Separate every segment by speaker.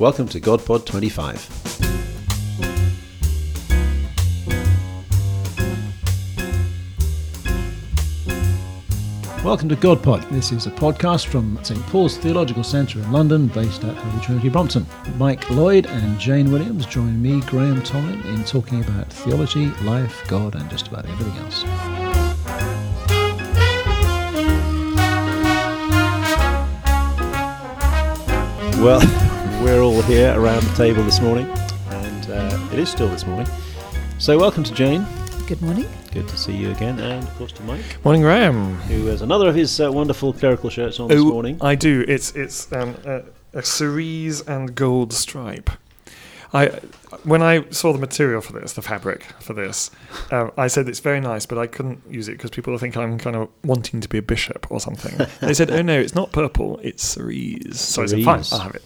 Speaker 1: Welcome to GodPod 25. Welcome to GodPod. This is a podcast from St Paul's Theological Centre in London, based at Holy Trinity Brompton. Mike Lloyd and Jane Williams join me, Graham Tomlin, in talking about theology, life, God, and just about everything else. Well, we're all here around the table this morning, and uh, it is still this morning. So, welcome to Jane.
Speaker 2: Good morning.
Speaker 1: Good to see you again, and of course to Mike,
Speaker 3: Morning, Graham.
Speaker 1: who has another of his uh, wonderful clerical shirts on this
Speaker 3: Oh,
Speaker 1: morning.
Speaker 3: I do. It's it's um, a, a cerise and gold stripe. I when I saw the material for this, the fabric for this, um, I said it's very nice, but I couldn't use it because people will think I'm kind of wanting to be a bishop or something. they said, "Oh no, it's not purple; it's cerise." So I said, "Fine,
Speaker 1: Cerise.
Speaker 3: I'll have it."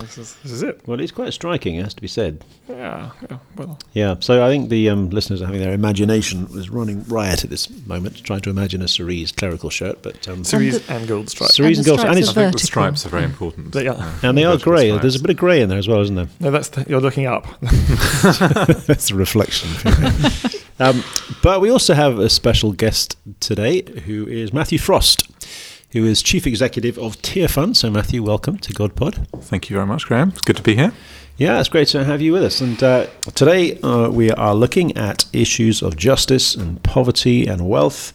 Speaker 3: This is, this is it.
Speaker 1: Well, it's quite striking, it has to be said.
Speaker 3: Yeah. yeah well,
Speaker 1: Yeah, so I think the um, listeners are having their imagination is running riot at this moment, trying to imagine a cerise clerical shirt. But um,
Speaker 3: cerise
Speaker 2: the-
Speaker 3: and, gold stripes.
Speaker 1: cerise and,
Speaker 2: the
Speaker 1: gold, and,
Speaker 2: stripes
Speaker 1: it's,
Speaker 2: are
Speaker 4: I think the stripes are very important.
Speaker 3: They are.
Speaker 4: Uh,
Speaker 1: and they are grey.
Speaker 4: stripes.
Speaker 1: There's a bit of grey in there as well, isn't there?
Speaker 3: No, that's the, you're looking up.
Speaker 1: That's a reflection. um, but we also have a special guest today, who is Matthew Frost, who is chief executive of Tearfund. So, Matthew, welcome to GodPod.
Speaker 4: Thank you very much, Graham. It's good to be here.
Speaker 1: Yeah, it's great to have you with us. And uh, today uh, we are looking at issues of justice and poverty and wealth,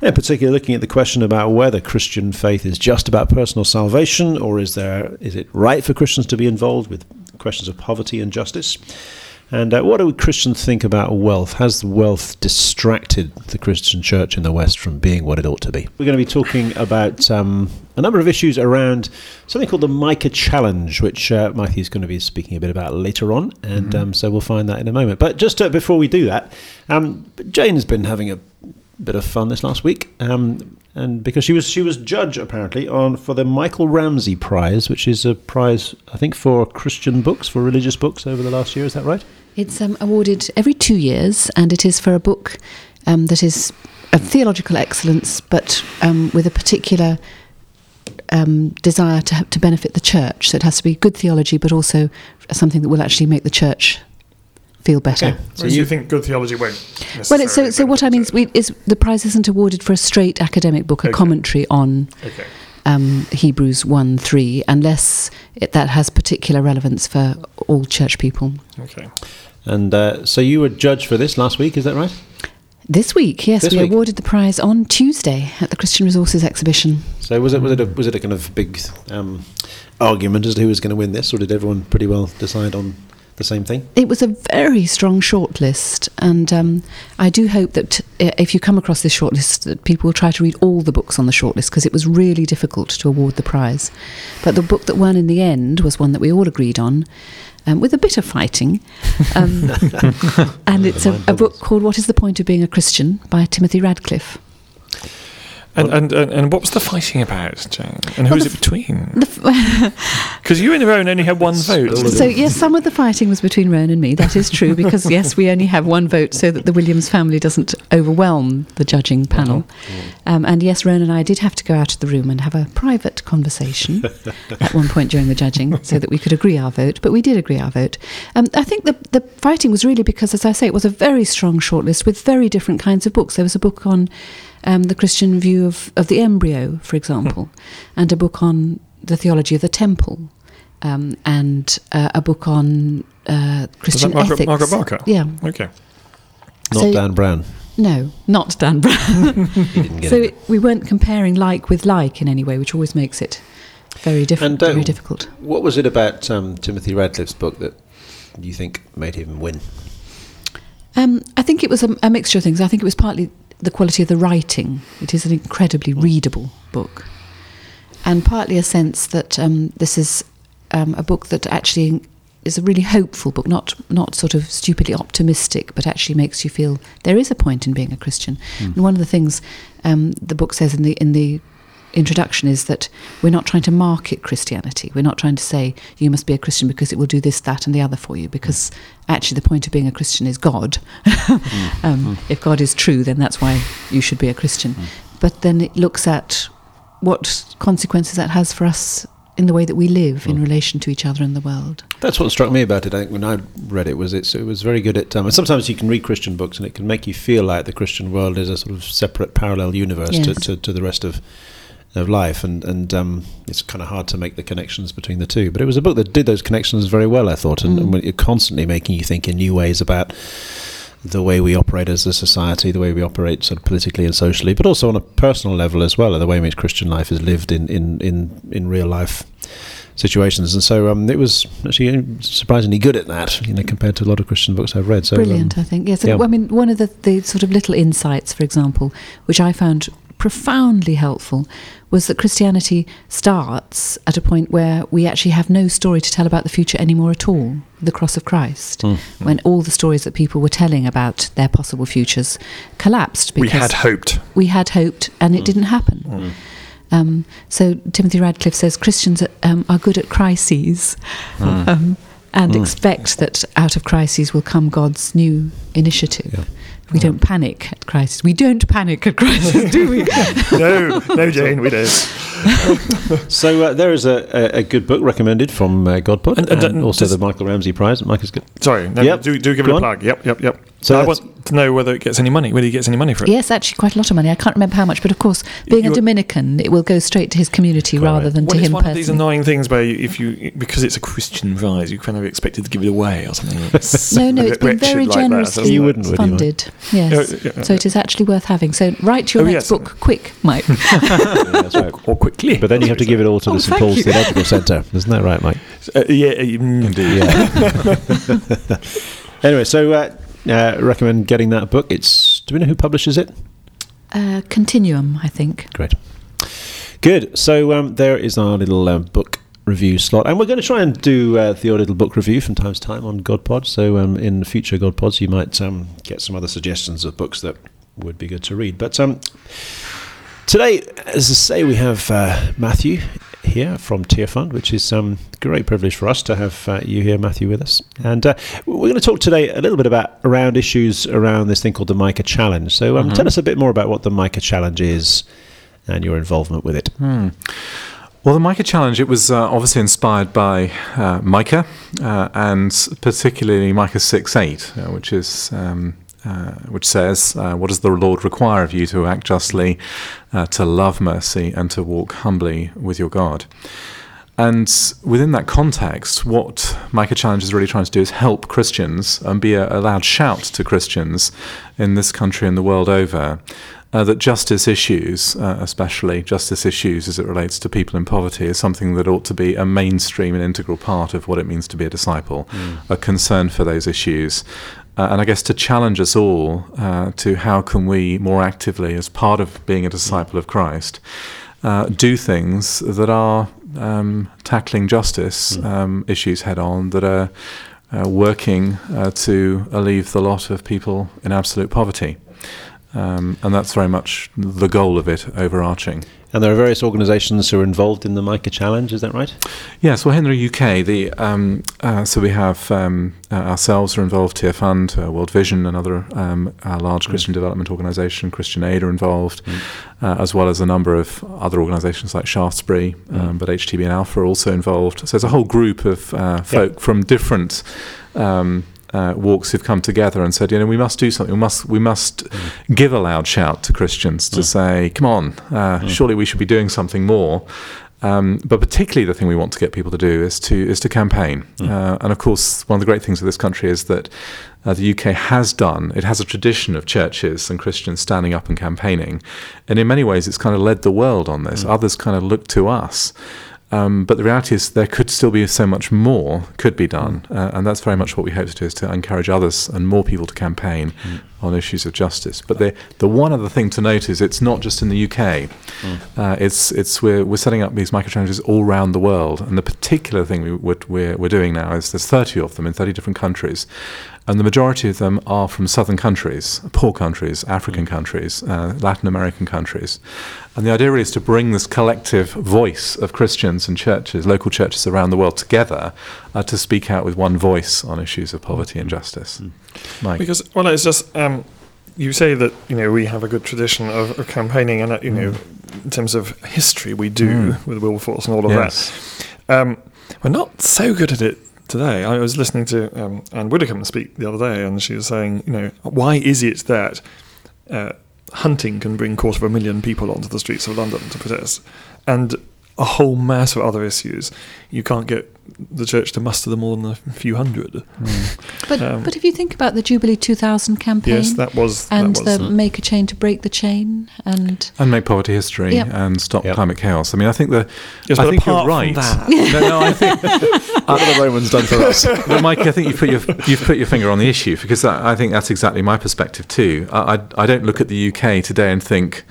Speaker 1: and particularly looking at the question about whether Christian faith is just about personal salvation, or is there is it right for Christians to be involved with questions of poverty and justice? And uh, what do Christians think about wealth? Has wealth distracted the Christian church in the West from being what it ought to be? We're going to be talking about um, a number of issues around something called the Micah Challenge, which uh, Matthew's going to be speaking a bit about later on. And um, so we'll find that in a moment. But just uh, before we do that, um, Jane has been having a bit of fun this last week. Um, and because she was she was judge apparently on for the Michael Ramsey Prize, which is a prize I think for Christian books, for religious books over the last year. Is that right?
Speaker 2: It's um, awarded every two years, and it is for a book um, that is of theological excellence, but um, with a particular um, desire to to benefit the church. So it has to be good theology, but also something that will actually make the church feel better.
Speaker 1: Okay.
Speaker 3: So you think good theology won't?
Speaker 2: Well, it's, so so what I mean is, we, is the prize isn't awarded for a straight academic book, a
Speaker 3: Okay.
Speaker 2: commentary on?
Speaker 3: Okay.
Speaker 2: Um, Hebrews one three, unless it, that has particular relevance for all church people.
Speaker 3: Okay.
Speaker 1: And uh, so you were judged for this last week, is that right?
Speaker 2: This week, yes,
Speaker 1: This
Speaker 2: we
Speaker 1: week.
Speaker 2: awarded the prize on Tuesday at the Christian Resources Exhibition.
Speaker 1: So was it was it a, was it a kind of big um, argument as to who was going to win this, or did everyone pretty well decide on the same thing?
Speaker 2: It was a very strong shortlist, and um, I do hope that uh, if you come across this shortlist, that people will try to read all the books on the shortlist because it was really difficult to award the prize. But the book that won in the end was one that we all agreed on. Um, with a bit of fighting, um, and it's a, a book called "What Is the Point of Being a Christian" by Timothy Radcliffe.
Speaker 3: And, and and and what was the fighting about, Jane? And who
Speaker 2: Well,
Speaker 3: was it between?
Speaker 2: The f-
Speaker 3: Because you and Rowan only had one vote.
Speaker 2: So yes, some of the fighting was between Rowan and me. That is true because yes, we only have one vote, so that the Williams family doesn't overwhelm the judging panel. Um, and yes, Rowan and I did have to go out of the room and have a private conversation at one point during the judging, so that we could agree our vote. But we did agree our vote. Um, I think the the fighting was really because, as I say, it was a very strong shortlist with very different kinds of books. There was a book on um, the Christian view of, of the embryo, for example, and a book on the theology of the temple, um, and uh, a book on uh,
Speaker 3: Was
Speaker 2: Christian
Speaker 3: that Margaret,
Speaker 2: ethics.
Speaker 3: Margaret Barker?
Speaker 2: Yeah,
Speaker 3: Okay.
Speaker 1: Not
Speaker 2: So-
Speaker 1: Dan Brown.
Speaker 2: no, not Dan Brown.
Speaker 1: He didn't get
Speaker 2: so
Speaker 1: it.
Speaker 2: it, we weren't comparing like with like in any way, which always makes it very different,
Speaker 1: And, uh,
Speaker 2: very difficult.
Speaker 1: What was it about um, Timothy Radcliffe's book that you think made him win?
Speaker 2: Um, I think it was a, a mixture of things. I think it was partly the quality of the writing. It is an incredibly readable book, and partly a sense that um, this is um, a book that actually is a really hopeful book, not not sort of stupidly optimistic, but actually makes you feel there is a point in being a Christian. And one of the things um, the book says in the in the introduction is that we're not trying to market Christianity. We're not trying to say you must be a Christian because it will do this, that, and the other for you. Because actually, the point of being a Christian is God. um, If God is true, then that's why you should be a Christian. But then it looks at what consequences that has for us in the way that we live in relation to each other and the world.
Speaker 1: That's what struck me about it. I think when I read it was it's, it was very good at. Um, and sometimes you can read Christian books and it can make you feel like the Christian world is a sort of separate parallel universe to, to, to the rest of of life, and and um, it's kind of hard to make the connections between the two. But it was a book that did those connections very well, I thought, and,
Speaker 2: Mm.
Speaker 1: and constantly making you think in new ways about the way we operate as a society, the way we operate sort of politically and socially, but also on a personal level as well, the way in which Christian life is lived in in in, in real life situations. And so um, it was actually surprisingly good at that, you know, compared to a lot of Christian books I've read. So um,
Speaker 2: Brilliant, I think. Yes,
Speaker 1: yeah.
Speaker 2: I mean, one of the, the sort of little insights, for example, which I found profoundly helpful, was that Christianity starts at a point where we actually have no story to tell about the future anymore at all the cross of Christ.
Speaker 1: Mm.
Speaker 2: When all the stories that people were telling about their possible futures collapsed
Speaker 3: We had hoped.
Speaker 2: we had hoped and it didn't happen.
Speaker 1: Mm.
Speaker 2: Um, so Timothy Radcliffe says Christians um, are good at crises
Speaker 1: Mm.
Speaker 2: um, and
Speaker 1: Mm.
Speaker 2: expect that out of crises will come God's new initiative.
Speaker 1: Yeah.
Speaker 2: We don't panic at crisis. We don't panic at crisis, do we?
Speaker 3: no, no, Jane, we don't.
Speaker 1: So uh, there is a, a, a good book recommended from uh, Godpod,
Speaker 3: And-
Speaker 1: and,
Speaker 3: and- and
Speaker 1: also the Michael Ramsey Prize. Mike is good.
Speaker 3: Sorry, no,
Speaker 1: Yep.
Speaker 3: do, do give
Speaker 1: Go
Speaker 3: it a
Speaker 1: on.
Speaker 3: plug. Yep, yep, yep.
Speaker 1: So
Speaker 3: I want to know whether it gets any money, whether he gets any money for it.
Speaker 2: yes, actually, quite a lot of money. I can't remember how much, but of course, being a
Speaker 3: You're-
Speaker 2: Dominican, it will go straight to his community rather
Speaker 1: right.
Speaker 2: than
Speaker 3: Well,
Speaker 2: to
Speaker 3: it's
Speaker 2: him
Speaker 3: one of these annoying things where you, if you because it's a Christian prize, you kind of expected to give it away or something.
Speaker 2: No, no, it's been
Speaker 3: Wretched
Speaker 2: very
Speaker 3: like that,
Speaker 2: generously
Speaker 3: doesn't
Speaker 1: You wouldn't, would you,
Speaker 2: funded. Yes.
Speaker 3: Yeah, yeah,
Speaker 2: So it is actually worth having. So write your
Speaker 3: Oh,
Speaker 2: next
Speaker 3: yes.
Speaker 2: book quick, Mike.
Speaker 1: Yeah, that's right.
Speaker 3: or quickly.
Speaker 1: But then you have to give it all to
Speaker 2: Oh,
Speaker 1: the St
Speaker 2: thank
Speaker 1: Paul's
Speaker 2: you.
Speaker 1: Theological Centre, isn't that right, Mike?
Speaker 3: Uh, yeah,
Speaker 4: Indeed.
Speaker 1: Yeah. anyway, so uh, recommend getting that book. It's. Do we know who publishes it?
Speaker 2: Uh, Continuum, I think.
Speaker 1: Great. Good. So um, there is our little uh, book review slot, and we're going to try and do uh, the odd little book review from time to time on GodPod. So um, in future GodPods, you might um, get some other suggestions of books that would be good to read. But um, today, as I say, we have uh, Matthew here from Tearfund, which is um, a great privilege for us to have uh, you here, Matthew, with us. And uh, we're going to talk today a little bit about around issues around this thing called the Micah Challenge. So um, tell us a bit more about what the Micah Challenge is and your involvement with it.
Speaker 4: Hmm. Well, the Micah Challenge, it was uh, obviously inspired by uh, Micah, uh, and particularly Micah 6 8, uh, which is. Um, uh, which says, uh, What does the Lord require of you to act justly, uh, to love mercy, and to walk humbly with your God? And within that context, what Micah Challenge is really trying to do is help Christians and be a, a loud shout to Christians in this country and the world over uh, that justice issues, uh, especially justice issues as it relates to people in poverty, is something that ought to be a mainstream and integral part of what it means to be a disciple, a concern for those issues. Uh, and I guess to challenge us all uh, to how can we more actively, as part of being a disciple of Christ, uh, do things that are um, tackling justice um, issues head on, that are uh, working uh, to alleviate the lot of people in absolute poverty. Um, and that's very much the goal of it, overarching.
Speaker 1: And there are various organisations who are involved in the Micah Challenge, is that right?
Speaker 4: Yes, well, Henry UK, the um, uh, so we have um, uh, ourselves are involved, Tearfund, uh, World Vision, another um, uh, large Christian development organisation, Christian Aid are involved, uh, as well as a number of other organisations like Shaftesbury, um, but HTB and Alpha are also involved. So there's a whole group of uh, folk from different. Um, uh, walks who've come together and said, you know, we must do something. We must, we must give a loud shout to Christians to say, come on, uh, surely we should be doing something more. Um, but particularly, the thing we want to get people to do is to is to campaign. Uh, and of course, one of the great things of this country is that uh, the UK has done. It has a tradition of churches and Christians standing up and campaigning, and in many ways, it's kind of led the world on this. Others kind of look to us. Um, but the reality is, there could still be so much more could be done, uh, and that's very much what we hope to do: is to encourage others and more people to campaign on issues of justice. But the the one other thing to note is, it's not just in the UK. Uh, it's it's we're we're setting up these Micah Challenges all around the world, and the particular thing we, we're we're doing now is there's 30 of them in 30 different countries, and the majority of them are from southern countries, poor countries, African countries, uh, Latin American countries. And the idea really is to bring this collective voice of Christians and churches, local churches around the world together uh, to speak out with one voice on issues of poverty and justice. Mike.
Speaker 3: Because well, it's just um, you say that you know we have a good tradition of, of campaigning, and uh, you know, in terms of history, we do
Speaker 4: Mm.
Speaker 3: with Wilberforce and all of
Speaker 4: yes.
Speaker 3: that. Um, we're not so good at it today. I was listening to um, Anne Widdecombe speak the other day, and she was saying, you know, why is it that uh, hunting can bring quarter of a million people onto the streets of London to protest, and a whole mass of other issues, you can't get the church to muster them all in a few hundred.
Speaker 2: But
Speaker 3: Um,
Speaker 2: but if you think about the Jubilee 2000 campaign
Speaker 3: Yes, that was
Speaker 2: and
Speaker 3: that was,
Speaker 2: the make a chain to break the chain, and
Speaker 4: And make poverty history
Speaker 2: Yep.
Speaker 4: and stop
Speaker 1: Yep.
Speaker 4: climate chaos. I mean, I think the
Speaker 3: Yes,
Speaker 4: I think you're right.
Speaker 3: that-
Speaker 4: no, no, I think
Speaker 1: what the Romans done for us?
Speaker 4: but Mike, I think you've put your you've put your finger on the issue because I, I think that's exactly my perspective too. I, I I don't look at the UK today and think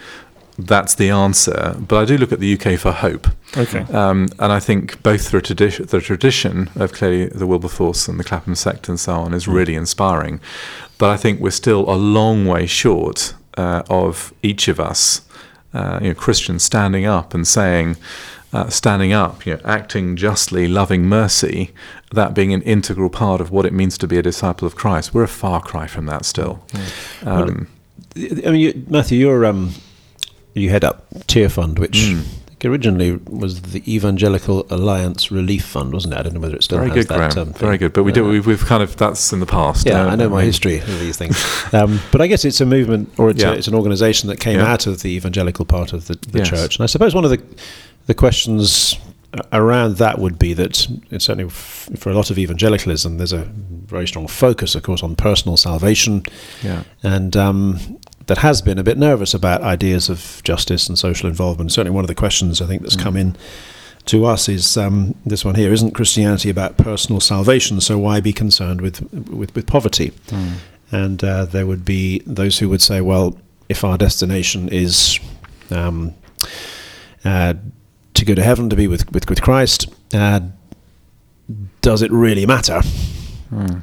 Speaker 4: that's the answer, but I do look at the UK for hope.
Speaker 3: Okay.
Speaker 4: Um, and I think both the tradition, the tradition of clearly the Wilberforce and the Clapham sect and so on is really inspiring. But I think we're still a long way short uh, of each of us, uh, you know, Christians standing up and saying, uh, standing up, you know, acting justly, loving mercy, that being an integral part of what it means to be a disciple of Christ. We're a far cry from that still. Um,
Speaker 1: I mean, you, Matthew, you're um, you head up Tearfund, which
Speaker 4: Mm.
Speaker 1: Originally was the Evangelical Alliance Relief Fund, wasn't it? I don't know whether it still
Speaker 4: very
Speaker 1: has
Speaker 4: good,
Speaker 1: that. Um,
Speaker 4: very good. But we do.
Speaker 1: Uh,
Speaker 4: We've, we've kind of that's in the past.
Speaker 1: Yeah,
Speaker 4: uh,
Speaker 1: I know my history of these things. Um, but I guess it's a movement, or it's,
Speaker 4: Yeah.
Speaker 1: a, it's an organisation that came
Speaker 4: Yeah.
Speaker 1: out of the evangelical part of the, the
Speaker 4: Yes.
Speaker 1: church. And I suppose one of the the questions around that would be that it's certainly f- for a lot of evangelicalism, there's a very strong focus, of course, on personal salvation,
Speaker 4: Yeah.
Speaker 1: and um, that has been a bit nervous about ideas of justice and social involvement. Certainly, one of the questions I think that's come in to us is um, this one here: Isn't Christianity about personal salvation? So why be concerned with with, with poverty?
Speaker 4: Mm.
Speaker 1: And uh, there would be those who would say, well, if our destination is um, uh, to go to heaven, to be with, with, with Christ, uh, does it really matter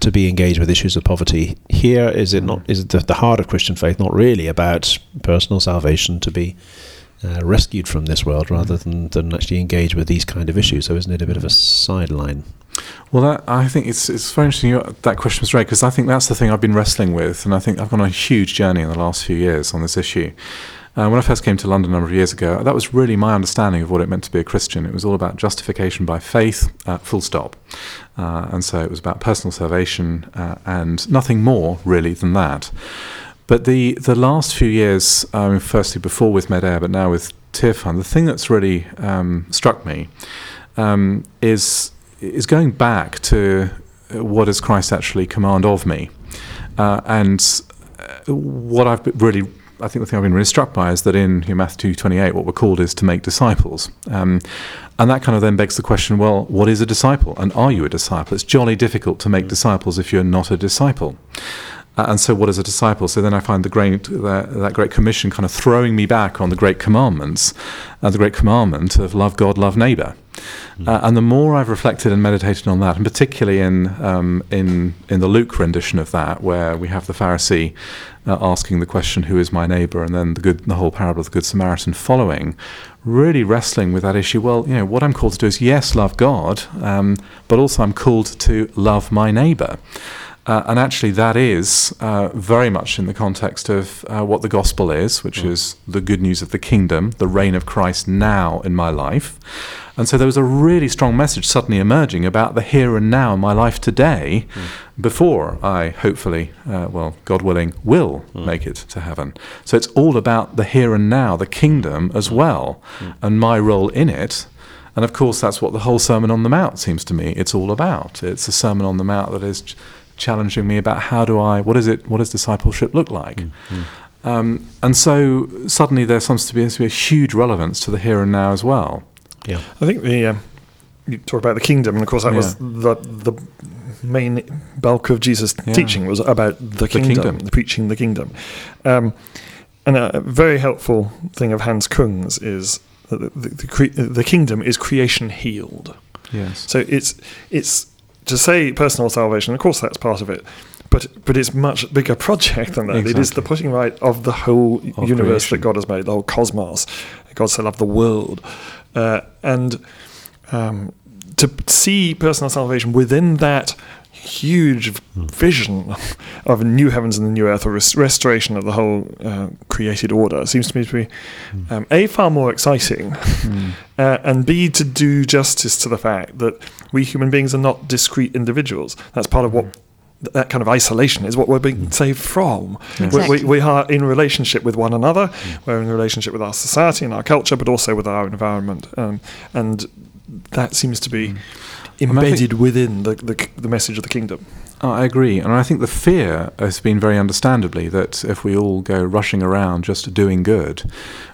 Speaker 1: To be engaged with issues of poverty? Here, is it not? Is it the, the heart of Christian faith not really about personal salvation to be uh, rescued from this world, rather than, than actually engage with these kind of issues? So, isn't it a bit of a sideline?
Speaker 4: Well, that, I think it's it's very interesting that question was raised because I think that's the thing I've been wrestling with, and I think I've gone on a huge journey in the last few years on this issue. Uh, when I first came to London a number of years ago, that was really my understanding of what it meant to be a Christian. It was all about justification by faith, uh, full stop. Uh, and so it was about personal salvation uh, and nothing more really than that. But the, the last few years, um, firstly before with Medair, but now with Tearfund, the thing that's really um, struck me um, is is going back to uh, what does Christ actually command of me, uh, and what I've really. I think the thing I've been really struck by is that in you know, Matthew 28, what we're called is to make disciples. Um, and that kind of then begs the question well, what is a disciple? And are you a disciple? It's jolly difficult to make disciples if you're not a disciple. Uh, and so, what is a disciple? So then I find the great that, that great commission kind of throwing me back on the great commandments, uh, the great commandment of love God, love neighbour. Uh, and the more I've reflected and meditated on that, and particularly in um, in in the Luke rendition of that, where we have the Pharisee uh, asking the question, "Who is my neighbour?" and then the good, the whole parable of the Good Samaritan following, really wrestling with that issue. Well, you know, what I'm called to do is yes, love God, um, but also I'm called to love my neighbour. Uh, and actually, that is uh, very much in the context of uh, what the gospel is, which is the good news of the kingdom, the reign of Christ now in my life. And so there was a really strong message suddenly emerging about the here and now in my life today hmm. before I hopefully, uh, well, God willing, will hmm. make it to heaven. So it's all about the here and now, the kingdom as hmm. well, and my role in it. And of course, that's what the whole Sermon on the Mount seems to me. It's all about. It's a Sermon on the Mount that is ch- challenging me about how do I, what is it, what does discipleship look like? Um, and so suddenly there seems to, be, seems to be a huge relevance to the here and now as well.
Speaker 1: Yeah.
Speaker 3: I think the um, you talk about the kingdom, and of course that was the the main bulk of Jesus'
Speaker 4: Yeah.
Speaker 3: teaching was about the kingdom,
Speaker 4: kingdom.
Speaker 3: the preaching the kingdom. Um, and a very helpful thing of Hans Kung's is that the, the, the, cre- the kingdom is creation healed.
Speaker 4: Yes.
Speaker 3: So it's it's to say personal salvation. Of course, that's part of it, but but it's much bigger project than that. It is the putting right of the whole
Speaker 4: Of
Speaker 3: universe
Speaker 4: creation.
Speaker 3: that God has made, the whole cosmos. God so loved the world, uh, and um, to see personal salvation within that huge vision of new heavens and the new earth, or res- restoration of the whole uh, created order, seems to me to be um, a far more exciting, uh, and b to do justice to the fact that we human beings are not discrete individuals. That's part of what. That kind of isolation is what we're being saved from. We-
Speaker 2: Exactly.
Speaker 3: We, we are in relationship with one another. We're in relationship with our society and our culture, but also with our environment. Um, and that seems to be
Speaker 4: And I think-
Speaker 3: embedded within the, the, the message of the kingdom.
Speaker 4: I agree, and I think the fear has been very understandably that if we all go rushing around just doing good,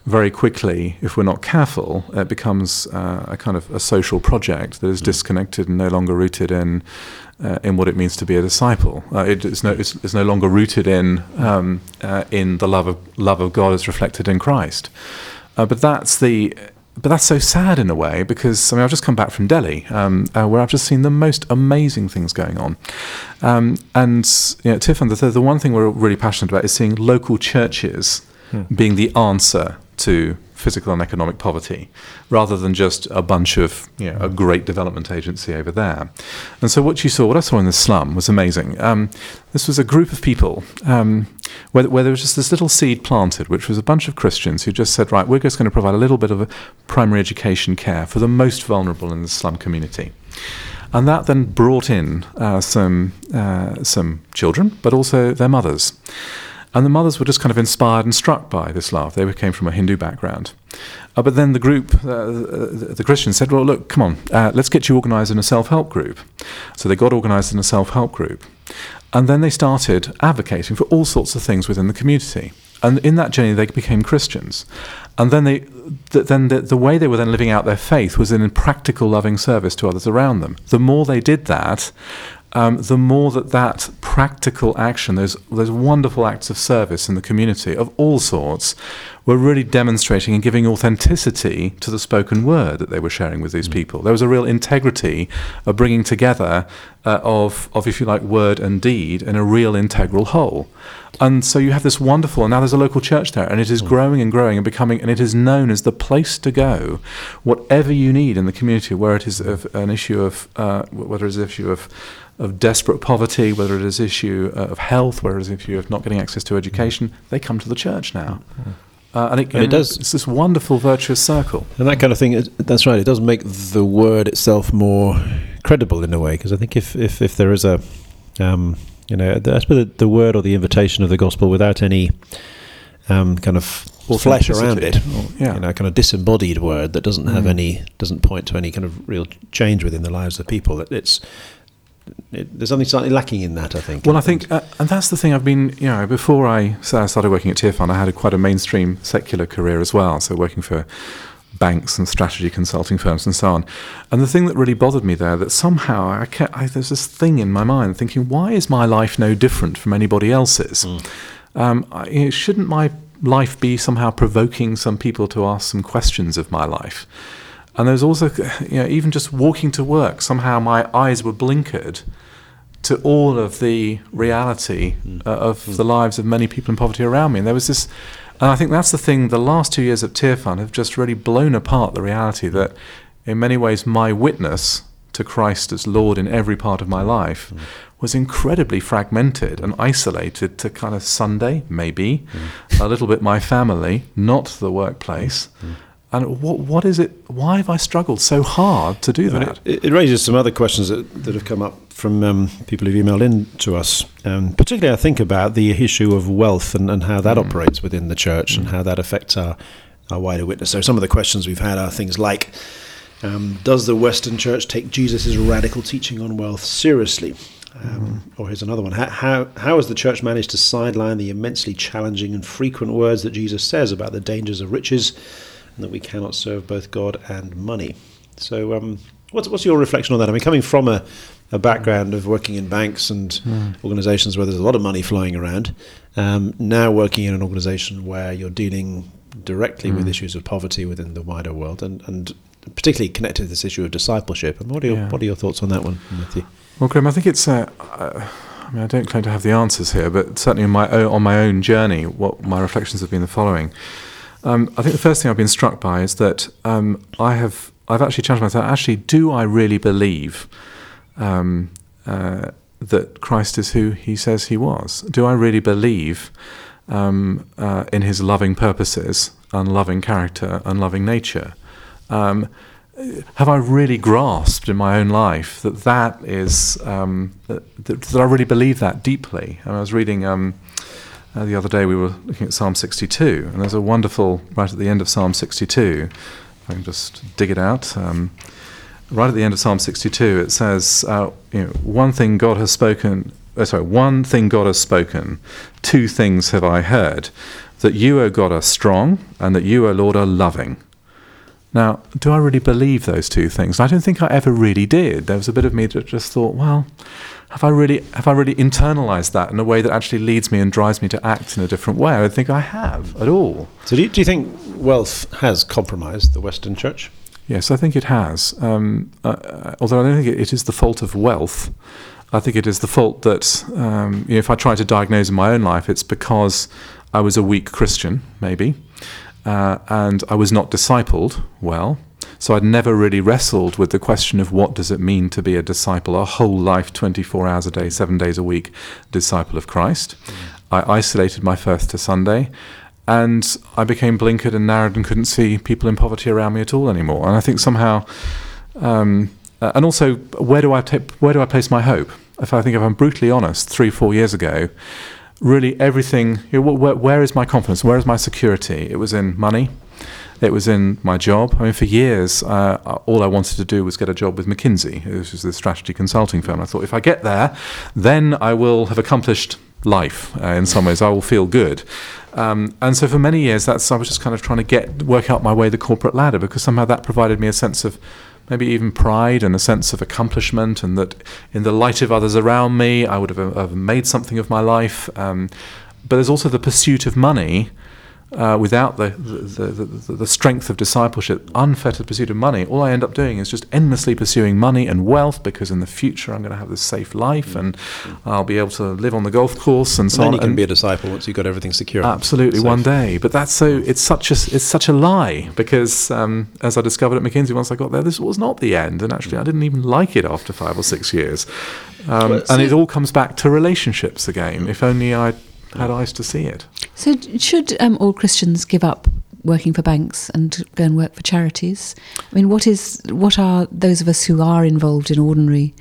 Speaker 4: very quickly, if we're not careful, it becomes uh, a kind of a social project that is disconnected and no longer rooted in uh, in what it means to be a disciple. Uh, it is no it's, it's no longer rooted in um, uh, in the love of love of God as reflected in Christ. Uh, but that's the but that's so sad in a way because I mean I've just come back from Delhi um, uh, where I've just seen the most amazing things going on, um, and you know, Tiffin, the, the one thing we're really passionate about is seeing local churches being the answer to physical and economic poverty, rather than just a bunch of you know a great development agency over there. And so what you saw, what I saw in the slum was amazing. Um, this was a group of people um, where, where there was just this little seed planted, which was a bunch of Christians who just said, right, we're just going to provide a little bit of a primary education care for the most vulnerable in the slum community. And that then brought in uh, some uh, some children, but also their mothers. And the mothers were just kind of inspired and struck by this love. They came from a Hindu background. Uh, but then the group, uh, the, the Christians said, well, look, come on, uh, let's get you organized in a self help group. So they got organized in a self help group. And then they started advocating for all sorts of things within the community. And in that journey, they became Christians. And then they, th- then the, the way they were then living out their faith was in practical, loving service to others around them. The more they did that, um, the more that that practical action, those those wonderful acts of service in the community of all sorts, were really demonstrating and giving authenticity to the spoken word that they were sharing with these people. There was a real integrity of bringing together uh, of of if you like word and deed in a real integral whole. And so you have this wonderful, and now there's a local church there, and it is growing and growing and becoming, and it is known as the place to go, whatever you need in the community, where it is of an issue of, uh, whether it's an issue of, of desperate poverty, whether it is issue uh, of health, whether it is issue of not getting access to education, they come to the church now. Uh, and, it,
Speaker 1: And it does-
Speaker 4: It's this wonderful virtuous circle.
Speaker 1: And that kind of thing, that's right. It does make the word itself more credible in a way, because I think if, if, if there is a, um, you know, the, I suppose the, the word or the invitation of the gospel without any um, kind of flesh around it, or,
Speaker 4: Yeah.
Speaker 1: you know, kind of disembodied word that doesn't have
Speaker 4: Mm.
Speaker 1: any, doesn't point to any kind of real change within the lives of people. That it's it, there's something slightly lacking in that, I think.
Speaker 4: Well, I think, uh, and that's the thing. I've been, you know, before I started working at Tearfund, I had a, quite a mainstream secular career as well. So working for banks and strategy consulting firms and so on. And the thing that really bothered me there, that somehow I, kept, I there's this thing in my mind thinking, why is my life no different from anybody else's? Um, I, you know, shouldn't my life be somehow provoking some people to ask some questions of my life? And there's also, you know, even just walking to work, somehow my eyes were blinkered to all of the reality mm. uh, of mm. the lives of many people in poverty around me. And there was this, and I think that's the thing, the last two years at Tearfund have just really blown apart the reality that in many ways my witness to Christ as Lord in every part of my mm. life was incredibly fragmented and isolated to kind of Sunday, maybe, a little bit my family, not the workplace. And what, what is it? Why have I struggled so hard to do that?
Speaker 1: It, it raises some other questions that, that have come up from um, people who've emailed in to us. Um, particularly, I think about the issue of wealth and, and how that operates within the church and how that affects our, our wider witness. So, some of the questions we've had are things like um, Does the Western church take Jesus' radical teaching on wealth seriously? Um, Or here's another one. How, how, how has the church managed to sideline the immensely challenging and frequent words that Jesus says about the dangers of riches and that we cannot serve both God and money? So, um, what's, what's your reflection on that? I mean, coming from a, a background of working in banks and organizations where there's a lot of money flying around, um, now working in an organization where you're dealing directly with issues of poverty within the wider world and, and particularly connected to this issue of discipleship. And what are your,
Speaker 4: Yeah.
Speaker 1: what are your thoughts on that one, Matthew?
Speaker 4: Well, Graham, I think it's. Uh, uh, I mean, I don't claim to have the answers here, but certainly on my own, on my own journey, what my reflections have been the following. Um, I think the first thing I've been struck by is that um, I have. I've actually challenged myself. Actually, do I really believe um, uh, that Christ is who he says he was? Do I really believe um, uh, in his loving purposes, unloving character, unloving nature? Um, have I really grasped in my own life that that is um, that, that, I really believe that deeply? And I was reading uh, the other day. We were looking at Psalm 62, and there's a wonderful right at the end of Psalm 62. If I can just dig it out. Um, right at the end of Psalm 62, it says, uh, you know, "One thing God has spoken." Oh, sorry, one thing God has spoken, two things have I heard: that you, O God, are strong, and that you, O Lord, are loving now, do I really believe those two things? I don't think I ever really did. There was a bit of me that just thought, well, have I really have I really internalized that in a way that actually leads me and drives me to act in a different way? I don't think I have at all.
Speaker 1: So, do you, do you think wealth has compromised the Western Church?
Speaker 4: Yes, I think it has. Um, uh, uh although I don't think it is the fault of wealth. I think it is the fault that um, you know, if I try to diagnose in my own life, it's because I was a weak Christian, maybe uh, and I was not discipled well. So I'd never really wrestled with the question of what does it mean to be a disciple, a whole life, 24 hours a day, seven days a week, disciple of Christ. I isolated my first to Sunday, and I became blinkered and narrowed and couldn't see people in poverty around me at all anymore. And I think somehow, um, uh, and also, where do I where do I place my hope? If I think if I'm brutally honest, three four years ago, really everything. You know, where, where is my confidence? Where is my security? It was in money. It was in my job. I mean, for years, uh, all I wanted to do was get a job with McKinsey, which is the strategy consulting firm. I thought if I get there, then I will have accomplished life uh, in some ways. I will feel good. Um, and so for many years, that's I was just kind of trying to get work out my way the corporate ladder because somehow that provided me a sense of maybe even pride and a sense of accomplishment, and that in the light of others around me, I would have, have made something of my life. Um, but there's also the pursuit of money uh, without the the, the, the, the, strength of discipleship, unfettered pursuit of money, all I end up doing is just endlessly pursuing money and wealth because in the future I'm going to have this safe life and I'll be able to live on the golf course and,
Speaker 1: and
Speaker 4: so
Speaker 1: on.
Speaker 4: you
Speaker 1: can and be a disciple once you've got everything secure.
Speaker 4: Absolutely, one day. But that's so it's such a it's such a lie because um, as I discovered at McKinsey once I got there, this was not the end, and actually I didn't even like it after five or six years. Um, and it all comes back to relationships again. If only I had eyes to see it.
Speaker 2: So, should um, all Christians give up working for banks and go and work for charities? I mean, what is what are those of us who are involved in ordinary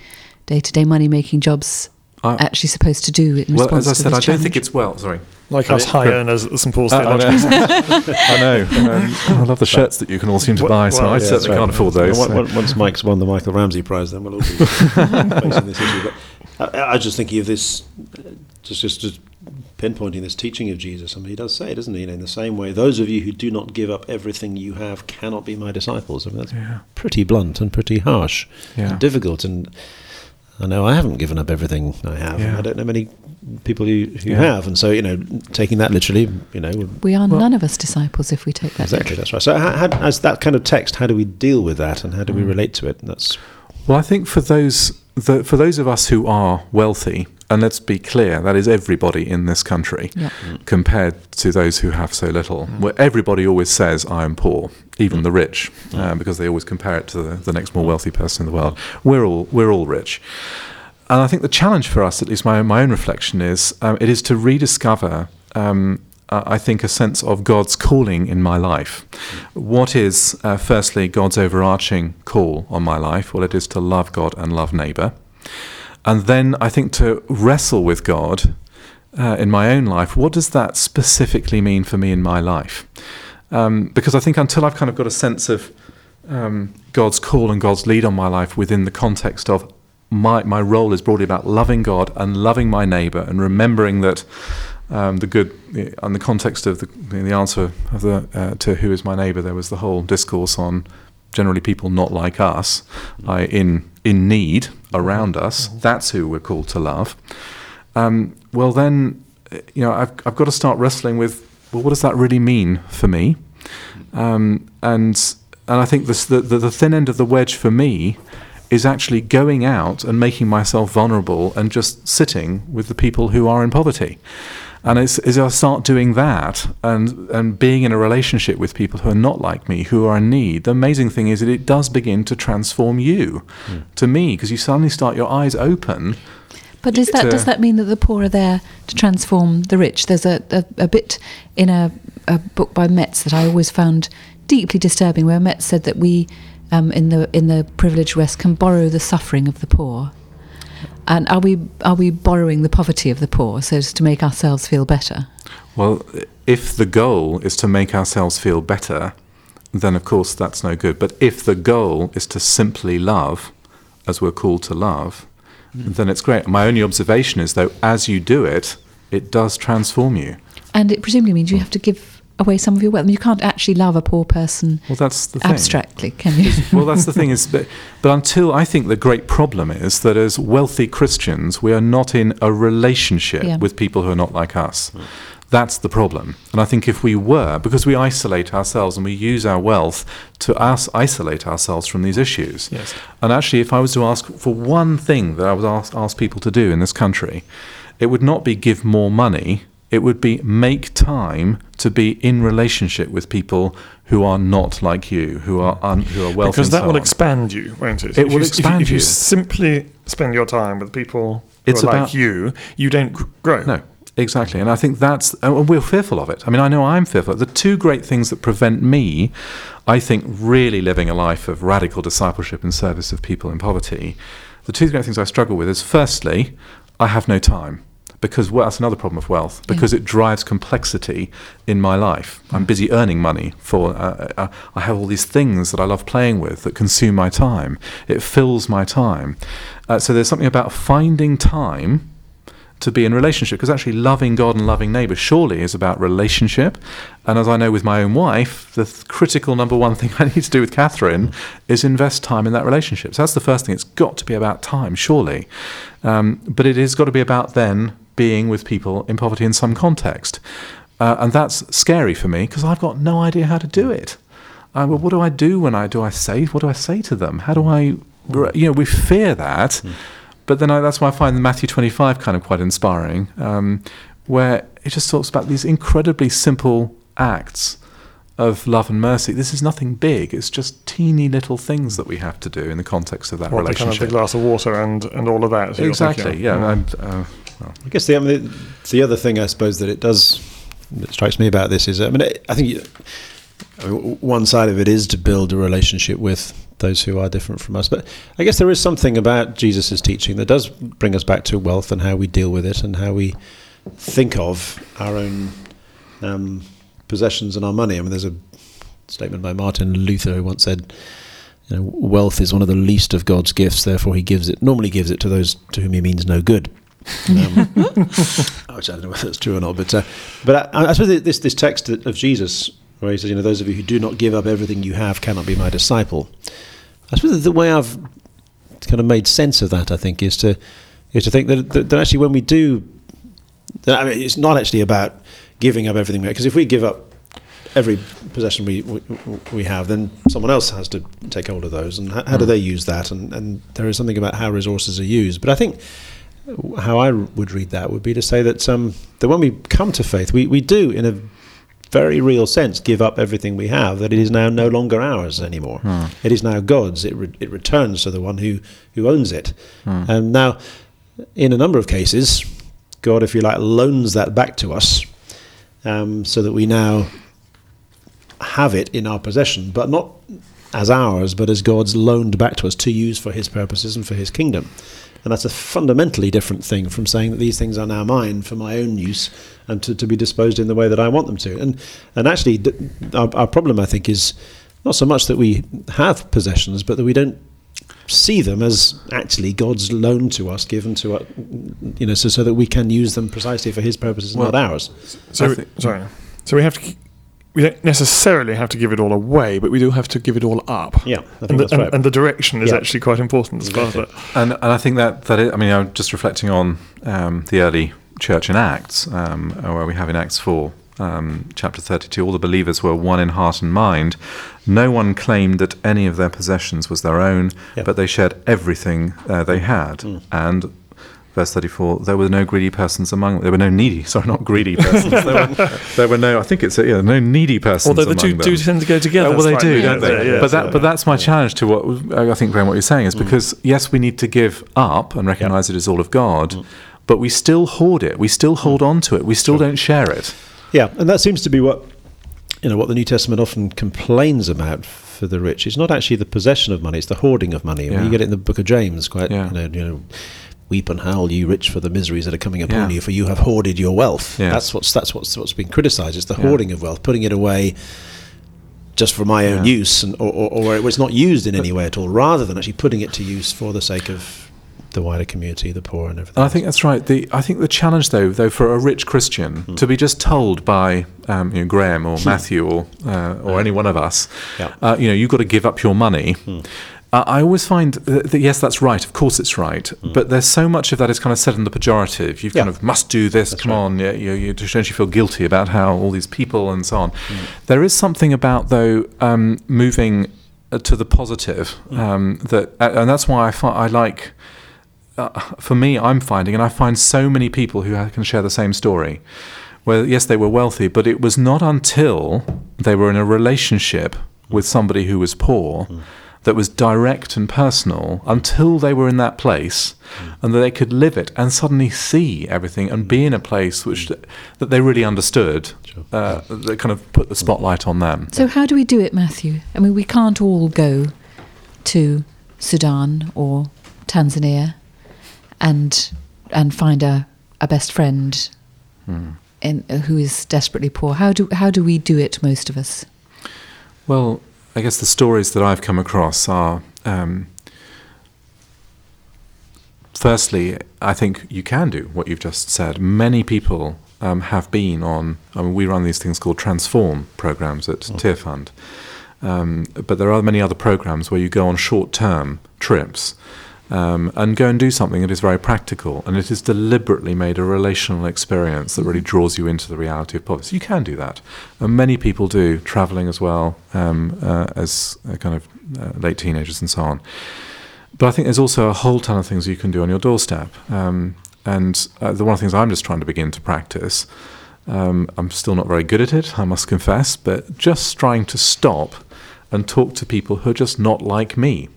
Speaker 2: day-to-day money-making jobs I, actually supposed to do in
Speaker 4: well,
Speaker 2: response
Speaker 4: as I said, I
Speaker 2: challenge?
Speaker 4: don't think it's well. Sorry.
Speaker 3: Like us high earners at St Paul's
Speaker 4: uh, I know. I, know. Um, I love the shirts that you can all seem to buy, so well, I yeah, certainly right. can't afford those.
Speaker 1: Well, so. Once Mike's won the Michael Ramsey Prize, then we'll all be facing this issue. But I, I was just thinking of this, just just, just pinpointing this teaching of Jesus. I mean, he does say, doesn't he? You know, in the same way, those of you who do not give up everything you have cannot be my disciples. I mean, that's yeah. pretty blunt and pretty harsh yeah. and difficult. And I know I haven't given up everything I have. Yeah. I don't know many people who, who yeah. have. And so, you know, taking that literally, you know.
Speaker 2: We are well, none of us disciples if we take that
Speaker 1: Exactly,
Speaker 2: literally.
Speaker 1: that's right. So, how, how, as that kind of text, how do we deal with that and how do mm. we relate to it? And that's.
Speaker 4: Well, I think for those the, for those of us who are wealthy, and let's be clear, that is everybody in this country yeah. mm. compared to those who have so little. Mm. Where everybody always says, I am poor, even mm. the rich, uh, because they always compare it to the, the next more wealthy person in the world. We're all, we're all rich. And I think the challenge for us, at least my, my own reflection, is um, it is to rediscover um, uh, I think, a sense of God's calling in my life. What is, uh, firstly, God's overarching call on my life? Well, it is to love God and love neighbour. And then I think to wrestle with God uh, in my own life. What does that specifically mean for me in my life? Um, because I think until I've kind of got a sense of um, God's call and God's lead on my life within the context of my, my role is broadly about loving God and loving my neighbour and remembering that um, the good, in the context of the, the answer of the, uh, to who is my neighbour, there was the whole discourse on generally people not like us, uh, in in need around us. Mm-hmm. That's who we're called to love. Um, well, then, you know, I've I've got to start wrestling with well, what does that really mean for me? Um, and and I think this, the, the the thin end of the wedge for me is actually going out and making myself vulnerable and just sitting with the people who are in poverty. And as, as I start doing that and, and being in a relationship with people who are not like me, who are in need, the amazing thing is that it does begin to transform you mm. to me because you suddenly start your eyes open
Speaker 2: But does that
Speaker 4: to-
Speaker 2: does that mean that the poor are there to transform the rich? There's a, a, a bit in a, a book by Metz that I always found deeply disturbing, where Metz said that we um, in the in the privileged West can borrow the suffering of the poor. And are we are we borrowing the poverty of the poor so as to make ourselves feel better?
Speaker 4: Well, if the goal is to make ourselves feel better, then of course that's no good. But if the goal is to simply love, as we're called to love, mm. then it's great. My only observation is, though, as you do it, it does transform you.
Speaker 2: And it presumably means you have to give away some of your wealth. You can't actually love a poor person
Speaker 4: Well, that's the thing.
Speaker 2: abstractly, can you?
Speaker 4: well, that's the thing is, but, but until I think the great problem is that as wealthy Christians, we are not in a relationship
Speaker 2: Yeah.
Speaker 4: with people who are not like us. Mm. That's the problem. And I think if we were, because we isolate ourselves and we use our wealth to us isolate ourselves from these issues.
Speaker 3: Yes.
Speaker 4: And actually, if I was to ask for one thing that I would ask, ask people to do in this country, it would not be give more money. It would be make time to be in relationship with people who are not like you, who are un, who are wealthy.
Speaker 3: because that
Speaker 4: so
Speaker 3: will
Speaker 4: on.
Speaker 3: expand you, won't it?
Speaker 4: It
Speaker 3: If
Speaker 4: will
Speaker 3: you,
Speaker 4: expand
Speaker 3: if you,
Speaker 4: you.
Speaker 3: If you simply spend your time with people who
Speaker 4: It's
Speaker 3: are like you, you don't grow.
Speaker 4: No, exactly. And I think that's, and we're fearful of it. I mean, I know I'm fearful. The two great things that prevent me, I think, really living a life of radical discipleship and service of people in poverty, the two great things I struggle with is firstly, I have no time. Because well, that's another problem of wealth. Because it drives complexity in my life. I'm busy earning money for. Uh, uh, I have all these things that I love playing with that consume my time. It fills my time. Uh, so there's something about finding time to be in relationship because actually loving God and loving neighbour surely is about relationship. And as I know with my own wife, the th- critical number one thing I need to do with Catherine is invest time in that relationship. So that's the first thing. It's got to be about time, surely. Um, but it has got to be about then being with people in poverty in some context. Uh, and that's scary for me because I've got no idea how to do it. Uh, well, what do I do when I do I say? What do I say to them? How do I, you know, we fear that, but then I, that's why I find Matthew 25 kind of quite inspiring, um, where it just talks about these incredibly simple acts of love and mercy. This is nothing big. It's just teeny little things that we have to do in the context of that
Speaker 3: Well, the kind of
Speaker 4: relationship.
Speaker 3: the glass of water and, and all of that. so
Speaker 4: exactly. Yeah. And, uh,
Speaker 1: I guess the, I mean, the other thing I suppose that it does that strikes me about this is I mean I think you, I mean, one side of it is to build a relationship with those who are different from us, but I guess there is something about Jesus' teaching that does bring us back to wealth and how we deal with it and how we think of our own um, possessions and our money. I mean, there's a statement by Martin Luther who once said. You know, wealth is one of the least of God's gifts. Therefore, He gives it. Normally, gives it to those to whom He means no good. Um, which I don't know whether that's true or not, but uh, but I, I suppose this this text of Jesus, where he says, you know, those of you who do not give up everything you have cannot be my disciple. I suppose the way I've kind of made sense of that, I think, is to is to think that that, that actually when we do, that, I mean, it's not actually about giving up everything because if we give up every possession we, we we have, then someone else has to take hold of those, and how, how do they use that? And and there is something about how resources are used, but I think how I would read that would be to say that um, that when we come to faith, we, we do, in a very real sense, give up everything we have. That it is now no longer ours anymore. It is now God's. It re- it returns to the one who who owns it. And now, in a number of cases, God, if you like, loans that back to us, um, so that we now have it in our possession, but not as ours, but as God's loaned back to us to use for His purposes and for His kingdom. And that's a fundamentally different thing from saying that these things are now mine for my own use and to, to be disposed in the way that I want them to. And and actually, our, our problem, I think, is not so much that we have possessions, but that we don't see them as actually God's loan to us, given to us, you know, so, so that we can use them precisely for His purposes,
Speaker 4: Well,
Speaker 1: not ours.
Speaker 3: So,
Speaker 4: I
Speaker 3: we- sorry. So we have to. We don't necessarily have to give it all away, but we do have to give it all up.
Speaker 1: Yeah, I think
Speaker 3: and, the,
Speaker 1: that's
Speaker 3: and,
Speaker 1: right.
Speaker 3: and the direction is
Speaker 1: Yeah.
Speaker 3: actually quite important as part of it.
Speaker 4: And, and I think that, that is, I mean, I'm just reflecting on um, the early church in Acts, um, where we have in Acts 4, um, chapter 32, all the believers were one in heart and mind. No one claimed that any of their possessions was their own,
Speaker 1: Yeah.
Speaker 4: but they shared everything uh, they had. And verse 34, there were no greedy persons among them. There were no needy, sorry, not greedy persons. there, were, there were no, I think it's, yeah, no needy persons
Speaker 3: Although the
Speaker 4: among
Speaker 3: two
Speaker 4: them.
Speaker 3: do tend to go together.
Speaker 4: Oh, well, they do, don't they?
Speaker 3: Yeah,
Speaker 4: but that,
Speaker 3: so-
Speaker 4: but that's my challenge to what I think, Graham, what you're saying is mm. because yes, we need to give up and recognise it as all of God, mm. but we still hoard it. We still hold mm. on to it. We still don't share it.
Speaker 1: Yeah, and that seems to be what you know what the New Testament often complains about for the rich. It's not actually the possession of money; it's the hoarding of money. I mean, you get it in the Book of James, quite
Speaker 4: Yeah.
Speaker 1: you, know, you know, weep and howl, you rich, for the miseries that are coming upon
Speaker 4: Yeah.
Speaker 1: you, for you have hoarded your wealth.
Speaker 4: Yes.
Speaker 1: That's what's that's what's what's been criticised. It's the
Speaker 4: Yeah.
Speaker 1: hoarding of wealth, putting it away. Just for my own
Speaker 4: Yeah.
Speaker 1: use, and or, or, or where it was not used in any way at all, rather than actually putting it to use for the sake of the wider community, the poor, and everything.
Speaker 4: I think that's right. The I think the challenge, though, though, for a rich Christian to be just told by um, you know, Graham or Matthew or uh, or any one of us,
Speaker 1: Yeah.
Speaker 4: uh, you know, you've got to give up your money. Uh, I always find that, that yes, that's right. Of course, it's right. But there's so much of that is kind of said in the pejorative. You've kind of must do this. come
Speaker 1: right.
Speaker 4: on, yeah, you, you don't you feel guilty about how all these people and so on. There is something about though um, moving uh, to the positive um, that, and that's why I I like uh, for me, I'm finding, and I find so many people who can share the same story, where yes, they were wealthy, but it was not until they were in a relationship with somebody who was poor that was direct and personal until they were in that place and that they could live it and suddenly see everything and be in a place which that they really understood uh, that kind of put the spotlight on them.
Speaker 2: So how do we do it, Matthew? I mean, we can't all go to Sudan or Tanzania and and find a, a best friend in, who is desperately poor. How do how do we do it, most of us?
Speaker 4: Well, I guess the stories that I've come across are. Um, firstly, I think you can do what you've just said. Many people um, have been on. I mean, we run these things called transform programs at Tearfund, um, but there are many other programs where you go on short-term trips. Um, and go and do something that is very practical, and it is deliberately made a relational experience that really draws you into the reality of poverty. So you can do that, and many people do, traveling as well um, uh, as uh, kind of uh, late teenagers and so on. But I think there's also a whole ton of things you can do on your doorstep. Um, and uh, the one of the things I'm just trying to begin to practice, um, I'm still not very good at it, I must confess, but just trying to stop and talk to people who are just not like me.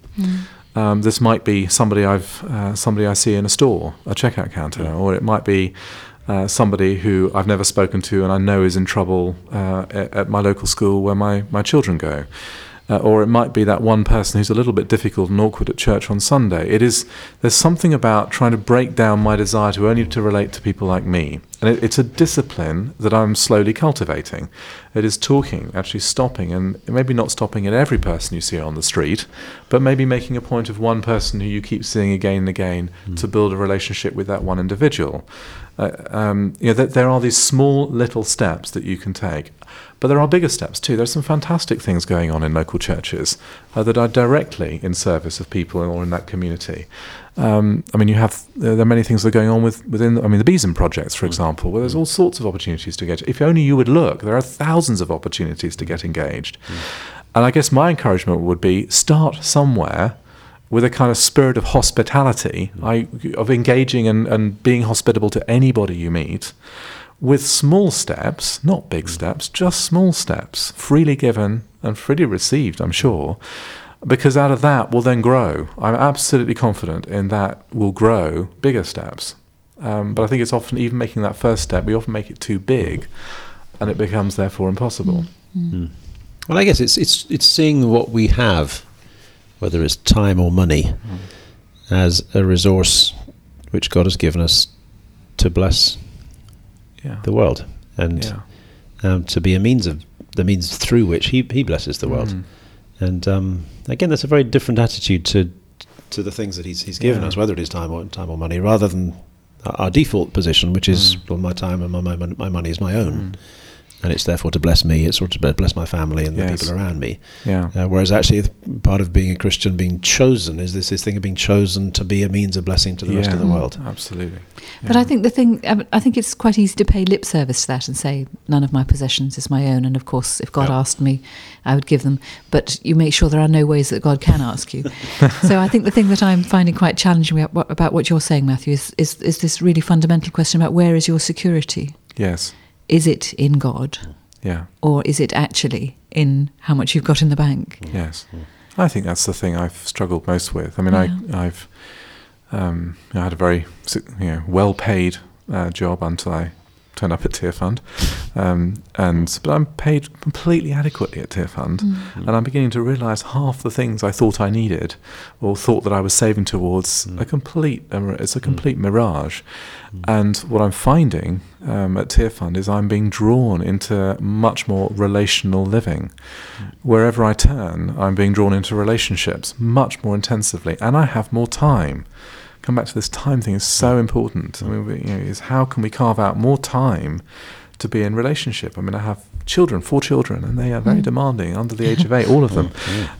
Speaker 4: Um, this might be somebody I've uh, somebody I see in a store, a checkout counter, or it might be uh, somebody who I've never spoken to and I know is in trouble uh, at, at my local school where my, my children go. Uh, or it might be that one person who's a little bit difficult and awkward at church on Sunday. It is there's something about trying to break down my desire to only to relate to people like me, and it, it's a discipline that I'm slowly cultivating. It is talking, actually stopping, and maybe not stopping at every person you see on the street, but maybe making a point of one person who you keep seeing again and again to build a relationship with that one individual. Uh, um, you know, that there are these small little steps that you can take. But there are bigger steps too. There's some fantastic things going on in local churches uh, that are directly in service of people or in that community. Um, I mean, you have there are many things that are going on with within. I mean, the Besom projects, for hmm. example, where there's hmm. all sorts of opportunities to get. If only you would look, there are thousands of opportunities to get engaged. Hmm. And I guess my encouragement would be start somewhere with a kind of spirit of hospitality, I, of engaging and, and being hospitable to anybody you meet, with small steps, not big steps, just small steps, freely given and freely received, I'm sure, because out of that will then grow. I'm absolutely confident in that will grow bigger steps. Um, but I think it's often, even making that first step, we often make it too big and it becomes therefore impossible.
Speaker 1: Well, I guess it's it's it's seeing what we have, whether it's time or money, as a resource which God has given us to bless
Speaker 4: Yeah.
Speaker 1: the world and
Speaker 4: yeah.
Speaker 1: um, to be a means of the means through which He He blesses the world.
Speaker 4: Mm.
Speaker 1: And um, again, that's a very different attitude to to the things that He's He's given
Speaker 4: Yeah.
Speaker 1: us, whether it is time or time or money, rather than our default position, which is
Speaker 4: Mm.
Speaker 1: well, my time and my my, my money is my own. And it's therefore to bless me. It's sort of to bless my family and the people around me.
Speaker 4: Yeah.
Speaker 1: Uh, whereas actually, part of being a Christian, being chosen, is this this thing of being chosen to be a means of blessing to the rest of the world.
Speaker 4: Absolutely.
Speaker 2: But I think the thing, I I think it's quite easy to pay lip service to that and say, none of my possessions is my own. And of course, if God
Speaker 1: Yeah.
Speaker 2: asked me, I would give them. But you make sure there are no ways that God can ask you. so I think the thing that I'm finding quite challenging about what, about what you're saying, Matthew, is, is, is this really fundamental question about where is your security?
Speaker 4: Yes.
Speaker 2: Is it in God?
Speaker 4: Yeah.
Speaker 2: Or is it actually in how much you've got in the bank?
Speaker 4: Yes, I think that's the thing I've struggled most with. I mean,
Speaker 2: Yeah.
Speaker 4: I, I've um, I had a very you know well-paid uh, job until I turned up at Tearfund, um, and but I'm paid completely adequately at Tearfund, mm. and I'm beginning to realise half the things I thought I needed, or thought that I was saving towards, mm. a complete it's a mm. complete mirage. And what I'm finding um, at Tearfund is I'm being drawn into much more relational living. Wherever I turn, I'm being drawn into relationships much more intensively, and I have more time. Come back to this time thing is so important. I mean, we, you know, is how can we carve out more time to be in relationship? I mean, I have children, four children, and they are very
Speaker 2: Mm.
Speaker 4: demanding, under the age of eight, all of them,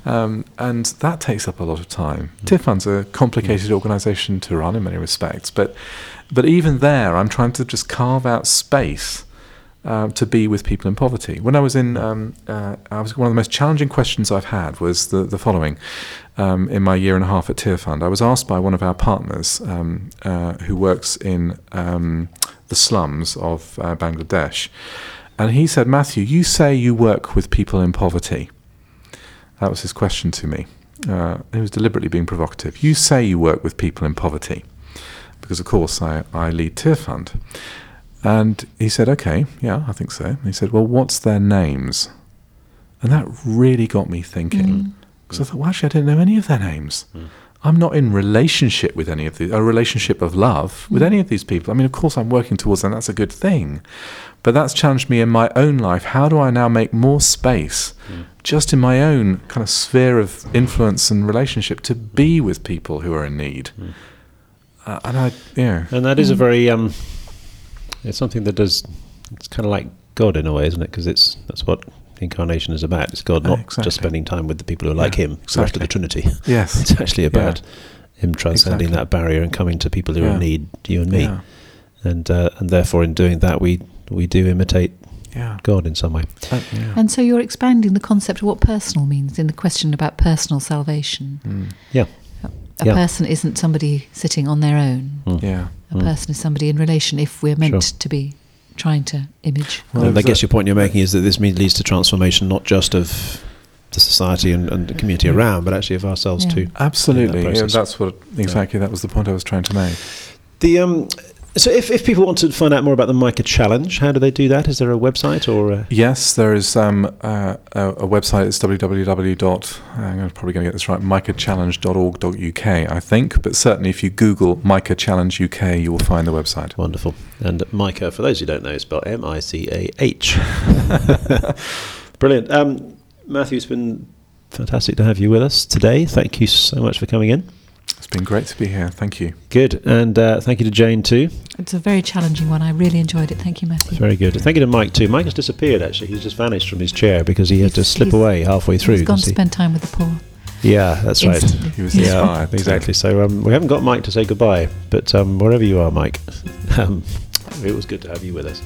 Speaker 4: um, and that takes up a lot of time. Tearfund's a complicated organisation to run in many respects, but but even there, I'm trying to just carve out space uh, to be with people in poverty. When I was in, um, uh, I was one of the most challenging questions I've had was the the following. Um, in my year and a half at Tearfund, I was asked by one of our partners um, uh, who works in um, the slums of uh, Bangladesh, and he said, "Matthew, you say you work with people in poverty." That was his question to me. Uh, he was deliberately being provocative. You say you work with people in poverty, because of course I, I lead Tearfund. And he said, okay, yeah, I think so. And he said, well, what's their names? And that really got me thinking. Mm. Because I thought, well, actually, I didn't know any of their names. Mm. I'm not in relationship with any of these, a relationship of love with mm. any of these people. I mean, of course, I'm working towards and That's a good thing, but that's challenged me in my own life. How do I now make more space, just in my own kind of sphere of influence and relationship, to be with people who are in need? Uh, and I, yeah,
Speaker 1: And that is a very um, it's something that does. It's kind of like God in a way, isn't it? Because it's that's what incarnation is about. It's God not
Speaker 4: exactly.
Speaker 1: just spending time with the people who are like
Speaker 4: Yeah,
Speaker 1: Him, the rest of the. Trinity.
Speaker 4: yes,
Speaker 1: It's actually about Him transcending
Speaker 4: Exactly.
Speaker 1: that barrier and coming to people who are in need, you and me,
Speaker 4: yeah,
Speaker 1: and uh, and therefore in doing that we we do imitate
Speaker 4: yeah,
Speaker 1: God in some way.
Speaker 4: Uh, yeah.
Speaker 2: And so you're expanding the concept of what personal means in the question about personal salvation.
Speaker 4: Mm,
Speaker 1: Yeah,
Speaker 2: A
Speaker 1: Yeah.
Speaker 2: person isn't somebody sitting on their own.
Speaker 1: Mm.
Speaker 4: yeah.
Speaker 2: A person is somebody in relation if we're meant
Speaker 1: Sure.
Speaker 2: to be trying to image.
Speaker 4: Well,
Speaker 1: and I
Speaker 4: there's
Speaker 1: guess
Speaker 4: a-
Speaker 1: your point you're making is that this means leads to transformation not just of the society and, and the community
Speaker 4: Yeah.
Speaker 1: around, but actually of ourselves
Speaker 2: Yeah.
Speaker 1: too.
Speaker 4: Absolutely,
Speaker 1: that
Speaker 4: yeah, that's what exactly that was the point I was trying to make.
Speaker 1: The um, so if, if people want to find out more about the Micah Challenge, how do they do that? Is there a website or a,
Speaker 4: Yes, there is um, uh, a, a website. It's www. dot- I'm probably going to get this right. micahchallenge.org.uk, I think. But certainly, if you Google Micah Challenge UK, you will find the website.
Speaker 1: wonderful? And Micah, for those who don't know, is spelled M I C A H. Brilliant. Um, Matthew, it's been fantastic to have you with us today. Thank you so much for coming in.
Speaker 4: It's been great to be here. Thank you.
Speaker 1: Good, and uh, thank you to Jane too.
Speaker 2: It's a very challenging one. I really enjoyed it. Thank you, Matthew.
Speaker 1: Very good. Thank you to Mike too. Mike has disappeared actually. He's just vanished from his chair because he had to slip away halfway through.
Speaker 2: He's gone to
Speaker 1: 'cause he-
Speaker 2: spend time with the poor.
Speaker 1: yeah, that's right.
Speaker 4: He was
Speaker 1: Yeah,
Speaker 4: inspired.
Speaker 1: exactly. So um, we haven't got Mike to say goodbye, but um, wherever you are, Mike, um, it was good to have you with us.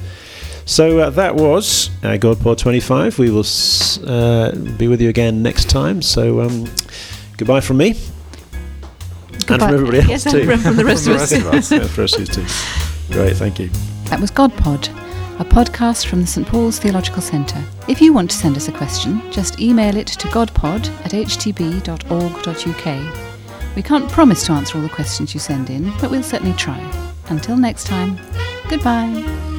Speaker 1: So uh, that was uh, GodPod 25. We will s- uh, be with you again next time. So um, goodbye from me and from everybody else
Speaker 2: yes,
Speaker 1: too.
Speaker 2: and from the rest
Speaker 4: From
Speaker 2: of
Speaker 4: the
Speaker 2: us.
Speaker 4: rest of us.
Speaker 1: yeah, for us too. Great, thank you.
Speaker 2: That was GodPod, a podcast from the St Paul's Theological Centre. If you want to send us a question, just email it to godpod at htb.org.uk. We can't promise to answer all the questions you send in, but we'll certainly try. Until next time, goodbye.